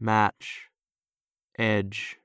match, edge,